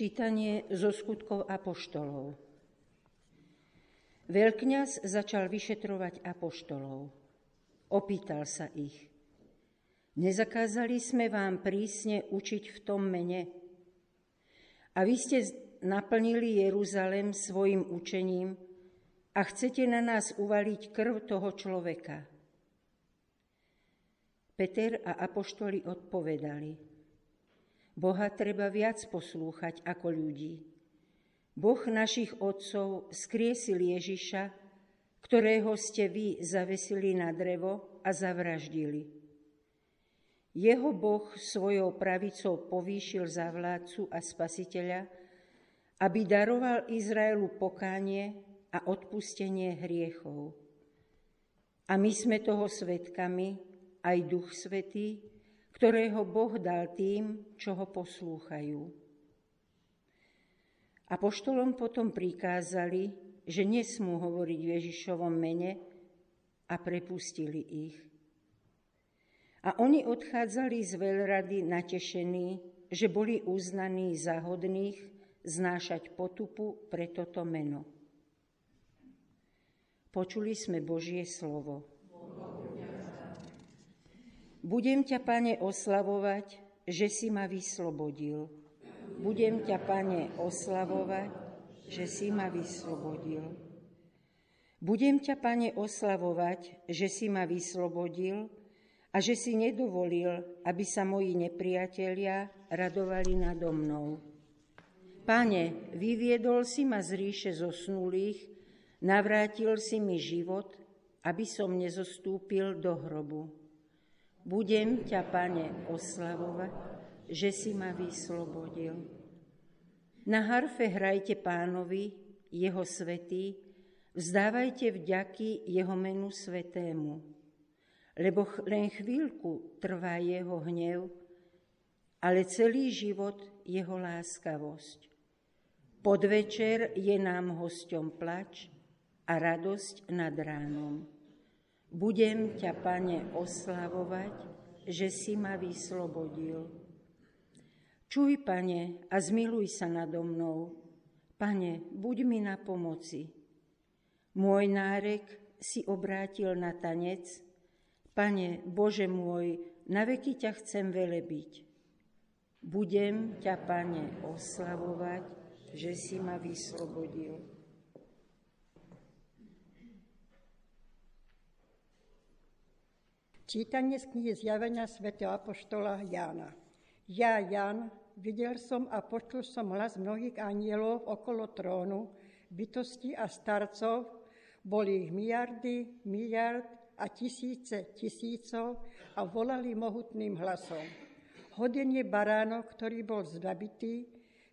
Čítanie zo skutkov apoštolov. Veľkňaz začal vyšetrovať apoštolov. Opýtal sa ich. Nezakázali sme vám prísne učiť v tom mene? A vy ste naplnili Jeruzalem svojim učením a chcete na nás uvaliť krv toho človeka. Peter a apoštoli odpovedali. Boha treba viac poslúchať ako ľudí. Boh našich otcov skriesil Ježiša, ktorého ste vy zavesili na drevo a zavraždili. Jeho Boh svojou pravicou povýšil za vládcu a spasiteľa, aby daroval Izraelu pokánie a odpustenie hriechov. A my sme toho svetkami, aj Duch Svetý, ktorého Boh dal tým, čo ho poslúchajú. Apoštolom potom prikázali, že nesmú hovoriť v Ježišovom mene a prepustili ich. A oni odchádzali z veľrady natešení, že boli uznaní za hodných znášať potupu pre toto meno. Počuli sme Božie slovo. Budem ťa, Pane, oslavovať, že si ma vyslobodil. Budem ťa, Pane, oslavovať, že si ma vyslobodil. Budem ťa, Pane, oslavovať, že si ma vyslobodil, a že si nedovolil, aby sa moji nepriatelia radovali nado mnou. Pane, vyviedol si ma z ríše zosnulých, navrátil si mi život, aby som nezostúpil do hrobu. Budem ťa, Pane, oslavovať, že si ma vyslobodil. Na harfe hrajte pánovi, jeho svetý, vzdávajte vďaky jeho menu svetému lebo len chvíľku trvá jeho hnev, ale celý život jeho láskavosť. Podvečer je nám hosťom plač a radosť nad ránom. Budem ťa, Pane, oslavovať, že si ma vyslobodil. Čuj, Pane, a zmiluj sa nado mnou. Pane, buď mi na pomoci. Môj nárek si obrátil na tanec, Pane, Bože môj, na veky ťa chcem velebiť. Budem ťa, Pane, oslavovať, že si ma vyslobodil. Čítanie z knihy zjavenia svätého Apoštola Jána. Ja, Jan, videl som a počul som hlas mnohých anielov okolo trónu, bytosti a starcov, boli ich miliardy, miliard a tisíce tisícov a volali mohutným hlasom. Hoden je baránok, ktorý bol zdabitý,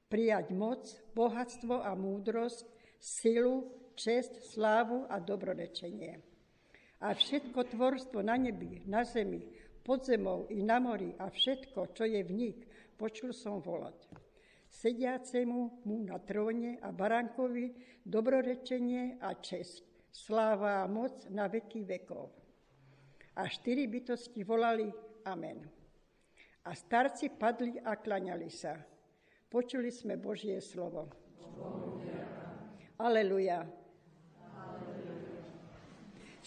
prijať moc, bohatstvo a múdrosť, silu, čest, slávu a dobrorečenie. A všetko tvorstvo na nebi, na zemi, pod zemou i na mori a všetko, čo je v nich, počul som volať. Sediacemu mu na tróne a baránkovi dobrorečenie a čest sláva a moc na veky vekov. A štyri bytosti volali Amen. A starci padli a klaňali sa. Počuli sme Božie slovo. Aleluja.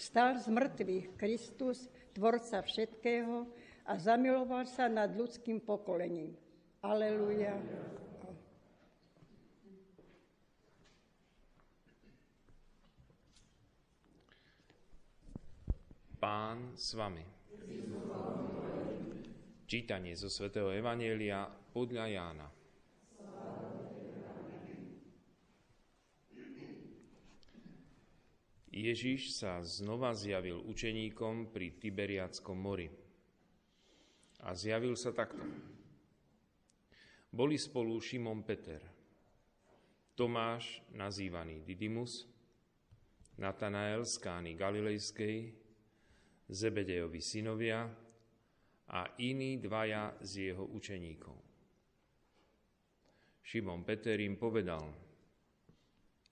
Stal z mŕtvych Kristus, tvorca všetkého, a zamiloval sa nad ľudským pokolením. Aleluja. Pán s vami. Čítanie zo svätého Evanielia podľa Jána. Ježiš sa znova zjavil učeníkom pri Tiberiackom mori. A zjavil sa takto. Boli spolu Šimon Peter, Tomáš, nazývaný Didymus, Natanael z Kány Galilejskej, Zebedejovi synovia a iní dvaja z jeho učeníkov. Šimon Peter im povedal,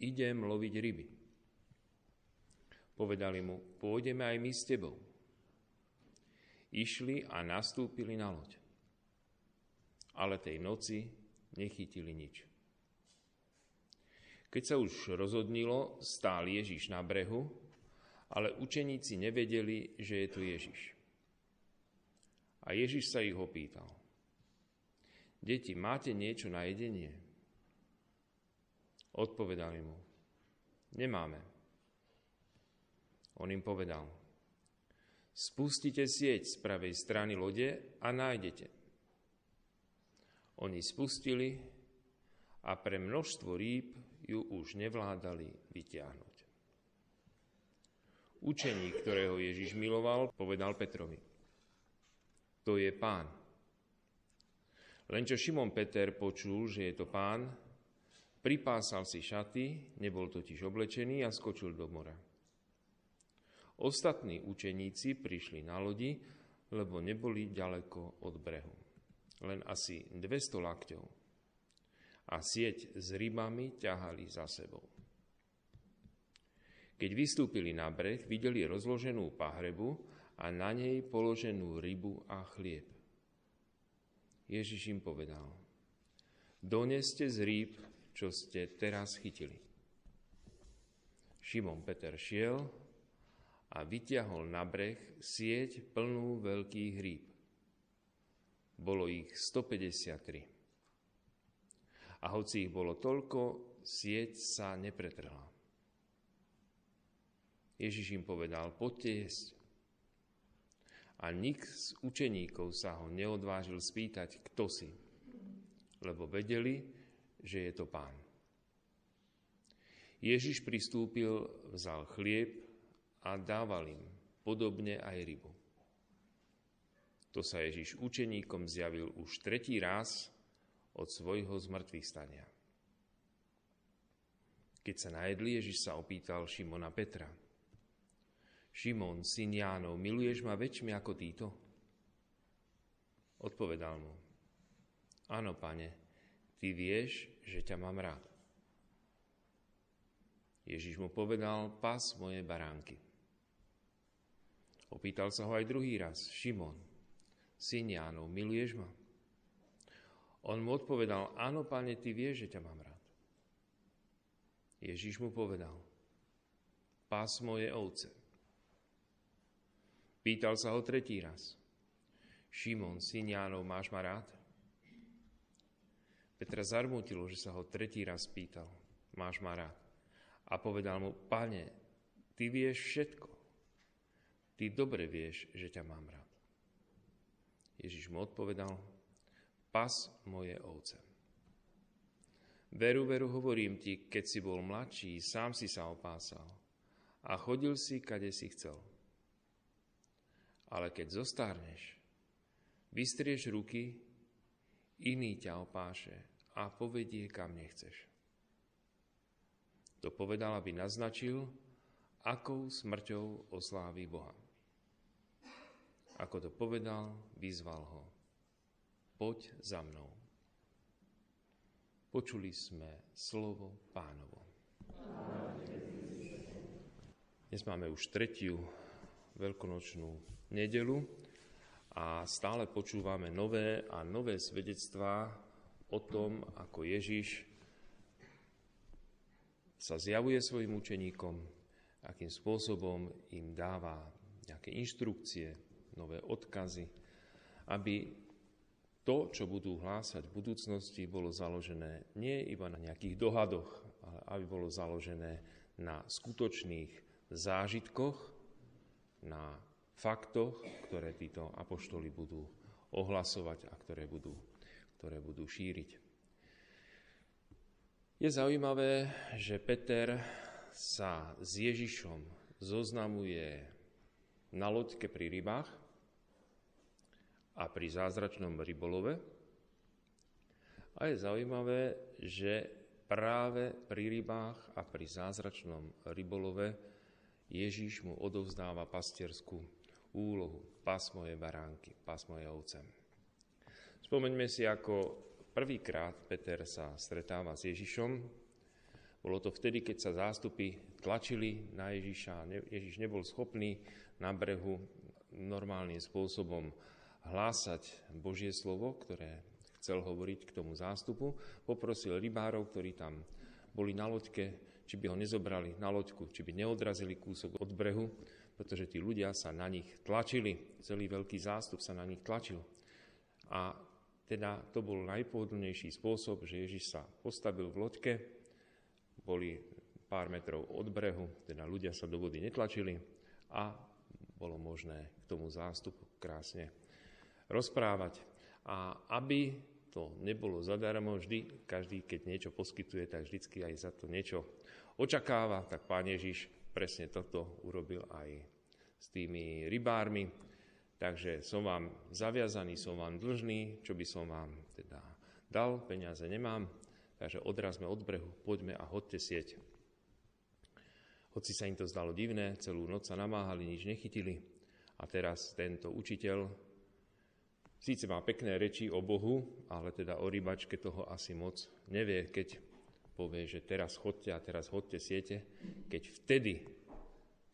idem loviť ryby. Povedali mu, pôjdeme aj my s tebou. Išli a nastúpili na loď. Ale tej noci nechytili nič. Keď sa už rozhodnilo, stál Ježiš na brehu, ale učeníci nevedeli, že je to Ježiš. A Ježiš sa ich opýtal. Deti, máte niečo na jedenie? Odpovedali mu. Nemáme. On im povedal. Spustite sieť z pravej strany lode a nájdete. Oni spustili a pre množstvo rýb ju už nevládali vyťahnuť. Učeník, ktorého Ježiš miloval, povedal Petrovi. To je pán. Len čo Šimon Peter počul, že je to pán, pripásal si šaty, nebol totiž oblečený a skočil do mora. Ostatní učeníci prišli na lodi, lebo neboli ďaleko od brehu. Len asi 200 lakťov a sieť s rybami ťahali za sebou. Keď vystúpili na breh, videli rozloženú pahrebu a na nej položenú rybu a chlieb. Ježiš im povedal, doneste z rýb, čo ste teraz chytili. Šimon Peter šiel a vyťahol na breh sieť plnú veľkých rýb. Bolo ich 153 a hoci ich bolo toľko, sieť sa nepretrhla. Ježiš im povedal, poďte jesť. A nik z učeníkov sa ho neodvážil spýtať, kto si, lebo vedeli, že je to pán. Ježiš pristúpil, vzal chlieb a dával im, podobne aj rybu. To sa Ježiš učeníkom zjavil už tretí raz od svojho zmrtvých stania. Keď sa najedli, Ježiš sa opýtal Šimona Petra. Šimon, syn Jánov, miluješ ma väčšmi ako títo? Odpovedal mu. Áno, pane, ty vieš, že ťa mám rád. Ježiš mu povedal, pas moje baránky. Opýtal sa ho aj druhý raz, Šimon, syn Jánov, miluješ ma? On mu odpovedal, áno, pane, ty vieš, že ťa mám rád. Ježíš mu povedal, pás moje ovce. Pýtal sa ho tretí raz. Šimon, syn Jánov, máš ma rád? Petra zarmutilo, že sa ho tretí raz pýtal, máš ma rád? A povedal mu, pane, ty vieš všetko. Ty dobre vieš, že ťa mám rád. Ježiš mu odpovedal, pas moje ovce. Veru, veru, hovorím ti, keď si bol mladší, sám si sa opásal a chodil si, kade si chcel. Ale keď zostárneš, vystrieš ruky, iný ťa opáše a povedie, kam nechceš. To povedal, aby naznačil, akou smrťou osláví Boha. Ako to povedal, vyzval ho poď za mnou. Počuli sme slovo pánovo. Dnes máme už tretiu veľkonočnú nedelu a stále počúvame nové a nové svedectvá o tom, ako Ježiš sa zjavuje svojim učeníkom, akým spôsobom im dáva nejaké inštrukcie, nové odkazy, aby to, čo budú hlásať v budúcnosti, bolo založené nie iba na nejakých dohadoch, ale aby bolo založené na skutočných zážitkoch, na faktoch, ktoré títo apoštoli budú ohlasovať a ktoré budú, ktoré budú šíriť. Je zaujímavé, že Peter sa s Ježišom zoznamuje na loďke pri rybách, a pri zázračnom rybolove. A je zaujímavé, že práve pri rybách a pri zázračnom rybolove Ježíš mu odovzdáva pastierskú úlohu. Pas moje baránky, pas moje ovce. Spomeňme si, ako prvýkrát Peter sa stretáva s Ježišom. Bolo to vtedy, keď sa zástupy tlačili na Ježiša. Ježiš nebol schopný na brehu normálnym spôsobom hlásať Božie slovo, ktoré chcel hovoriť k tomu zástupu, poprosil rybárov, ktorí tam boli na loďke, či by ho nezobrali na loďku, či by neodrazili kúsok od brehu, pretože tí ľudia sa na nich tlačili, celý veľký zástup sa na nich tlačil. A teda to bol najpohodlnejší spôsob, že Ježiš sa postavil v loďke, boli pár metrov od brehu, teda ľudia sa do vody netlačili a bolo možné k tomu zástupu krásne rozprávať. A aby to nebolo zadarmo, vždy, každý, keď niečo poskytuje, tak vždycky aj za to niečo očakáva, tak pán Ježiš presne toto urobil aj s tými rybármi. Takže som vám zaviazaný, som vám dlžný, čo by som vám teda dal, peniaze nemám, takže odrazme od brehu, poďme a hodte sieť. Hoci sa im to zdalo divné, celú noc sa namáhali, nič nechytili. A teraz tento učiteľ Síce má pekné reči o Bohu, ale teda o rybačke toho asi moc nevie, keď povie, že teraz chodte a teraz chodte siete, keď vtedy,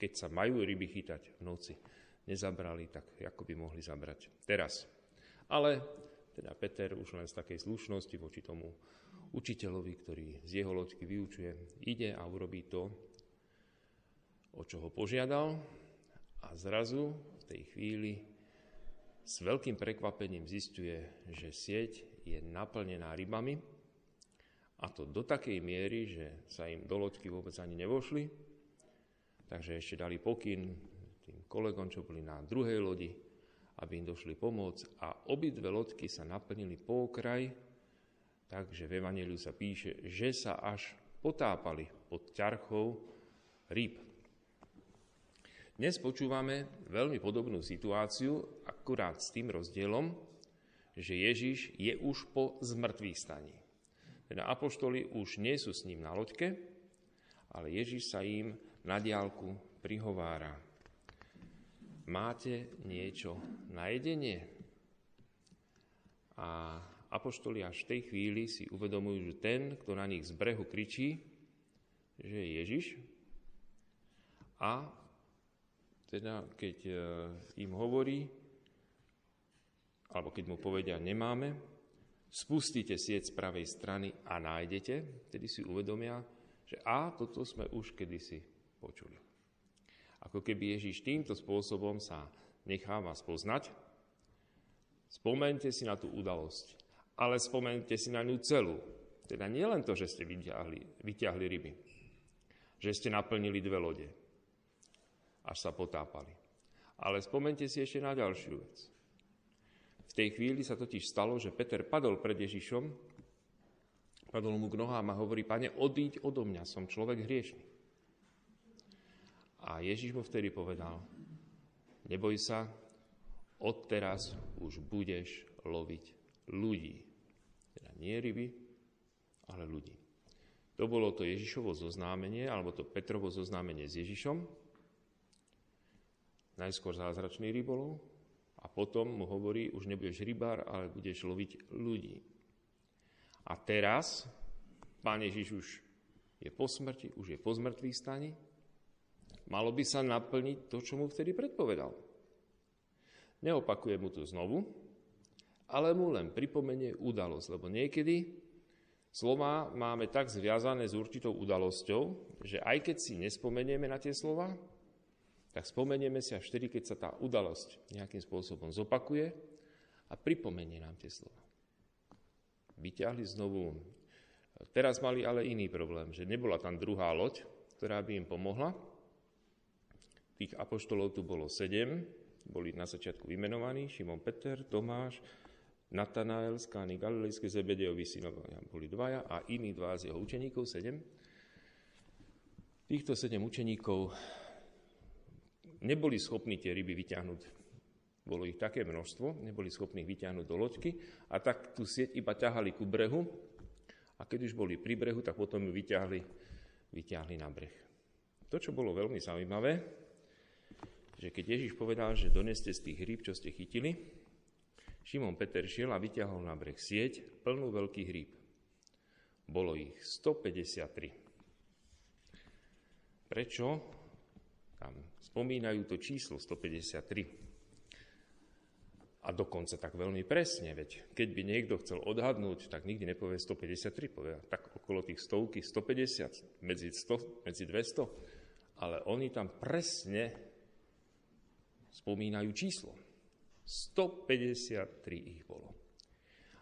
keď sa majú ryby chytať v noci, nezabrali, tak ako by mohli zabrať teraz. Ale teda Peter už len z takej slušnosti voči tomu učiteľovi, ktorý z jeho loďky vyučuje, ide a urobí to, o čo ho požiadal a zrazu v tej chvíli s veľkým prekvapením zistuje, že sieť je naplnená rybami a to do takej miery, že sa im do loďky vôbec ani nevošli. Takže ešte dali pokyn tým kolegom, čo boli na druhej lodi, aby im došli pomôcť a obidve loďky sa naplnili po okraj, takže v Evangeliu sa píše, že sa až potápali pod ťarchou rýb. Dnes počúvame veľmi podobnú situáciu, akurát s tým rozdielom, že Ježiš je už po zmrtvých staní. Teda apoštoli už nie sú s ním na loďke, ale Ježiš sa im na diálku prihovára. Máte niečo na jedenie? A apoštoli až v tej chvíli si uvedomujú, že ten, kto na nich z brehu kričí, že je Ježiš a teda keď e, im hovorí, alebo keď mu povedia nemáme, spustite sieť z pravej strany a nájdete, tedy si uvedomia, že a toto sme už kedysi počuli. Ako keby Ježíš týmto spôsobom sa necháva spoznať, spomente si na tú udalosť, ale spomente si na ňu celú. Teda nie len to, že ste vyťahli, vyťahli ryby, že ste naplnili dve lode, až sa potápali. Ale spomente si ešte na ďalšiu vec. V tej chvíli sa totiž stalo, že Peter padol pred Ježišom, padol mu k nohám a hovorí, pane, odíď odo mňa, som človek hriešný. A Ježiš mu vtedy povedal, neboj sa, odteraz už budeš loviť ľudí. Teda nie ryby, ale ľudí. To bolo to Ježišovo zoznámenie, alebo to Petrovo zoznámenie s Ježišom, najskôr zázračný rybolov a potom mu hovorí, už nebudeš rybár, ale budeš loviť ľudí. A teraz pán Ježiš už je po smrti, už je po zmrtvých stani. Malo by sa naplniť to, čo mu vtedy predpovedal. Neopakuje mu to znovu, ale mu len pripomenie udalosť, lebo niekedy slova máme tak zviazané s určitou udalosťou, že aj keď si nespomenieme na tie slova, tak spomenieme si až vtedy, keď sa tá udalosť nejakým spôsobom zopakuje a pripomenie nám tie slova. Vyťahli znovu. Teraz mali ale iný problém, že nebola tam druhá loď, ktorá by im pomohla. Tých apoštolov tu bolo sedem, boli na začiatku vymenovaní, Šimon Peter, Tomáš, Natanael z Kány Galilejské, Zebedejovi synovia boli dvaja a iní dva z jeho učeníkov, sedem. Týchto sedem učeníkov neboli schopní tie ryby vyťahnuť. Bolo ich také množstvo, neboli schopní ich vyťahnuť do loďky a tak tú sieť iba ťahali ku brehu a keď už boli pri brehu, tak potom ju vyťahli, vyťahli na breh. To, čo bolo veľmi zaujímavé, že keď Ježiš povedal, že doneste z tých rýb, čo ste chytili, Šimon Peter šiel a vyťahol na breh sieť plnú veľkých rýb. Bolo ich 153. Prečo? Tam spomínajú to číslo 153. A dokonca tak veľmi presne, veď keď by niekto chcel odhadnúť, tak nikdy nepovie 153, povie tak okolo tých stovky, 150, medzi 100, medzi 200, ale oni tam presne spomínajú číslo. 153 ich bolo.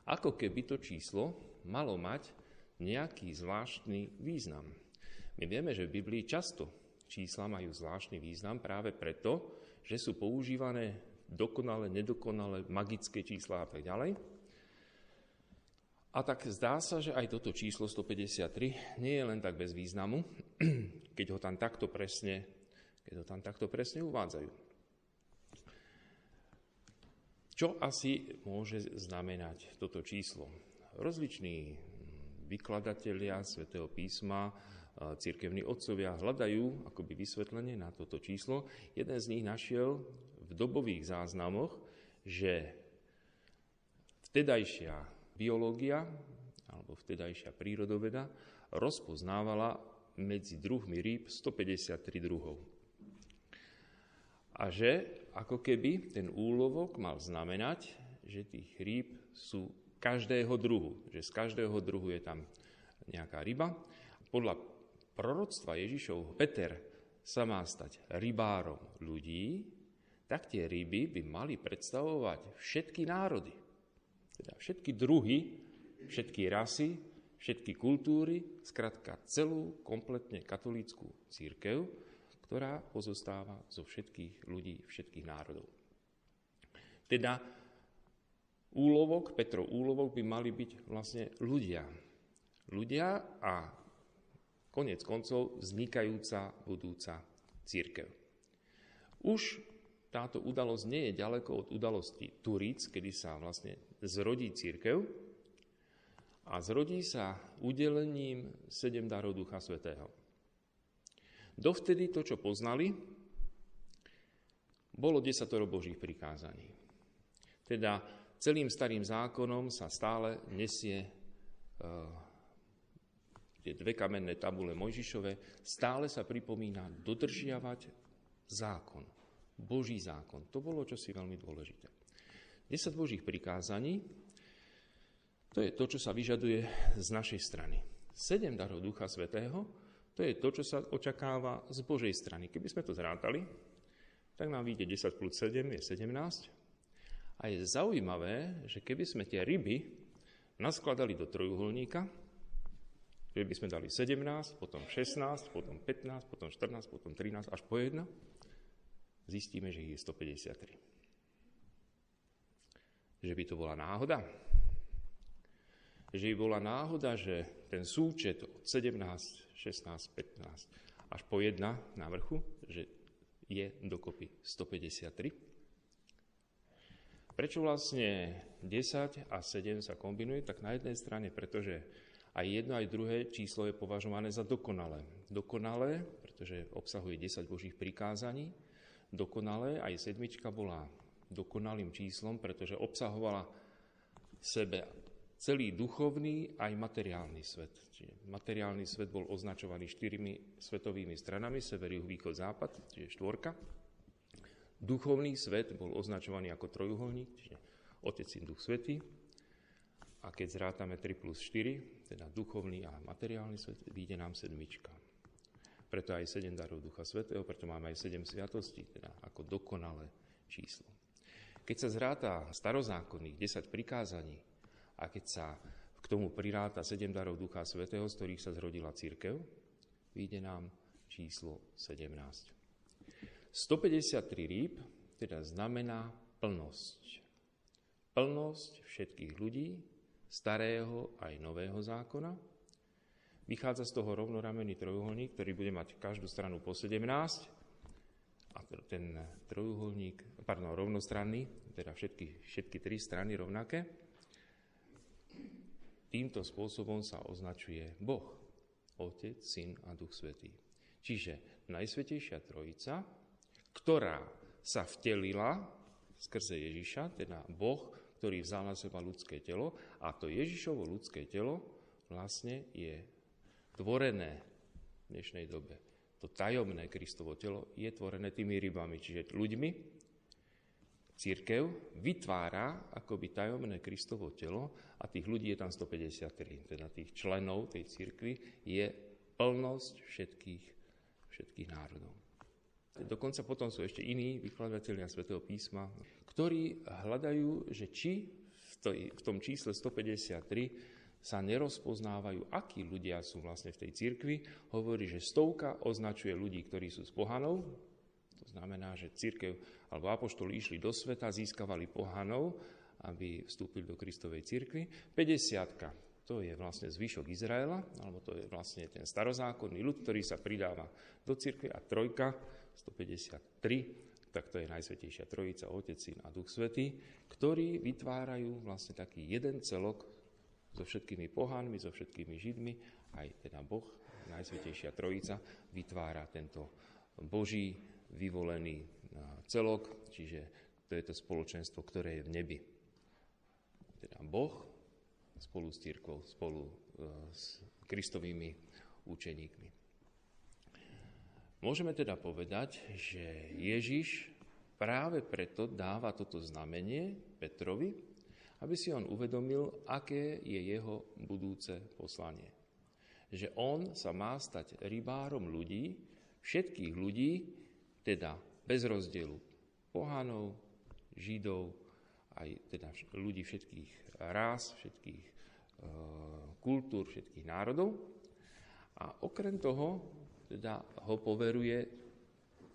Ako keby to číslo malo mať nejaký zvláštny význam. My vieme, že v Biblii často čísla majú zvláštny význam práve preto, že sú používané dokonale, nedokonale, magické čísla a tak ďalej. A tak zdá sa, že aj toto číslo 153 nie je len tak bez významu, keď ho tam takto presne, keď ho tam takto presne uvádzajú. Čo asi môže znamenať toto číslo? Rozliční vykladatelia svätého písma, církevní otcovia hľadajú akoby vysvetlenie na toto číslo. Jeden z nich našiel v dobových záznamoch, že vtedajšia biológia alebo vtedajšia prírodoveda rozpoznávala medzi druhmi rýb 153 druhov. A že ako keby ten úlovok mal znamenať, že tých rýb sú každého druhu, že z každého druhu je tam nejaká ryba. Podľa proroctva Ježišov Peter sa má stať rybárom ľudí, tak tie ryby by mali predstavovať všetky národy. Teda všetky druhy, všetky rasy, všetky kultúry, skratka celú kompletne katolíckú církev, ktorá pozostáva zo všetkých ľudí, všetkých národov. Teda úlovok, Petrov úlovok by mali byť vlastne ľudia. Ľudia a konec koncov vznikajúca budúca církev. Už táto udalosť nie je ďaleko od udalosti Turíc, kedy sa vlastne zrodí církev a zrodí sa udelením sedem darov Ducha Svetého. Dovtedy to, čo poznali, bolo desatoro Božích prikázaní. Teda celým starým zákonom sa stále nesie uh, tie dve kamenné tabule Mojžišove, stále sa pripomína dodržiavať zákon. Boží zákon. To bolo čosi veľmi dôležité. 10 Božích prikázaní, to je to, čo sa vyžaduje z našej strany. 7 darov Ducha Svetého, to je to, čo sa očakáva z Božej strany. Keby sme to zrátali, tak nám vyjde 10 plus 7 je 17. A je zaujímavé, že keby sme tie ryby naskladali do trojuholníka, že by sme dali 17, potom 16, potom 15, potom 14, potom 13, až po 1, zistíme, že ich je 153. Že by to bola náhoda? Že by bola náhoda, že ten súčet od 17, 16, 15 až po 1 na vrchu, že je dokopy 153. Prečo vlastne 10 a 7 sa kombinuje? Tak na jednej strane, pretože aj jedno, aj druhé číslo je považované za dokonalé. Dokonalé, pretože obsahuje 10 božích prikázaní, dokonalé. Aj sedmička bola dokonalým číslom, pretože obsahovala sebe celý duchovný aj materiálny svet. Čiže materiálny svet bol označovaný štyrmi svetovými stranami, sever, juh, východ, západ, čiže štvorka. Duchovný svet bol označovaný ako trojuholník, čiže Otec in Duch Svetý. A keď zrátame 3 plus 4, teda duchovný a materiálny svet, vyjde nám sedmička. Preto aj sedem darov Ducha Svetého, preto máme aj sedem sviatostí, teda ako dokonalé číslo. Keď sa zráta starozákonných 10 prikázaní a keď sa k tomu priráta sedem darov Ducha Svetého, z ktorých sa zrodila církev, vyjde nám číslo 17. 153 rýb teda znamená plnosť. Plnosť všetkých ľudí, starého aj nového zákona, Vychádza z toho rovnoramenný trojuholník, ktorý bude mať každú stranu po 17 a ten trojuholník, pardon, rovnostranný, teda všetky, všetky tri strany rovnaké. Týmto spôsobom sa označuje Boh, Otec, Syn a Duch Svetý. Čiže Najsvetejšia Trojica, ktorá sa vtelila skrze Ježiša, teda Boh, ktorý vzal na seba ľudské telo a to Ježišovo ľudské telo vlastne je tvorené v dnešnej dobe, to tajomné Kristovo telo je tvorené tými rybami, čiže ľuďmi, církev vytvára akoby tajomné Kristovo telo a tých ľudí je tam 153, teda tých členov tej církvy je plnosť všetkých, všetkých národov. Dokonca potom sú ešte iní vykladatelia svätého písma, ktorí hľadajú, že či v tom čísle 153 sa nerozpoznávajú, akí ľudia sú vlastne v tej cirkvi. Hovorí, že stovka označuje ľudí, ktorí sú z pohanov, to znamená, že církev alebo apoštoli išli do sveta, získavali pohanov, aby vstúpili do Kristovej církvy. 50 to je vlastne zvyšok Izraela, alebo to je vlastne ten starozákonný ľud, ktorý sa pridáva do církvy a trojka, 153, tak to je Najsvetejšia Trojica, Otec, Syn a Duch Svetý, ktorí vytvárajú vlastne taký jeden celok so všetkými pohánmi, so všetkými židmi, aj teda Boh, Najsvetejšia Trojica, vytvára tento Boží vyvolený celok, čiže to je to spoločenstvo, ktoré je v nebi. Teda Boh spolu s církvou, spolu e, s kristovými učeníkmi. Môžeme teda povedať, že Ježiš práve preto dáva toto znamenie Petrovi, aby si on uvedomil, aké je jeho budúce poslanie. Že on sa má stať rybárom ľudí, všetkých ľudí, teda bez rozdielu pohánov, židov, aj teda ľudí všetkých rás, všetkých e, kultúr, všetkých národov. A okrem toho teda ho poveruje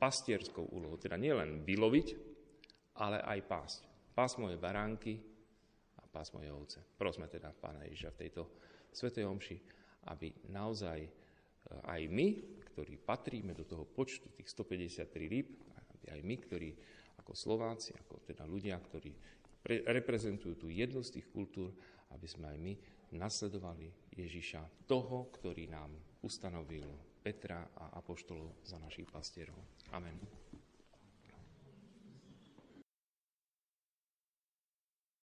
pastierskou úlohou, teda nielen vyloviť, ale aj pásť. Pás moje baránky a pás moje ovce. Prosme teda Pána Ježiša v tejto svetej omši, aby naozaj e, aj my, ktorí patríme do toho počtu tých 153 rýb, aj my, ktorí ako Slováci, ako teda ľudia, ktorí pre, reprezentujú tú jednu z tých kultúr, aby sme aj my nasledovali Ježiša, toho, ktorý nám ustanovil Petra a Apoštolov za našich pastierov. Amen.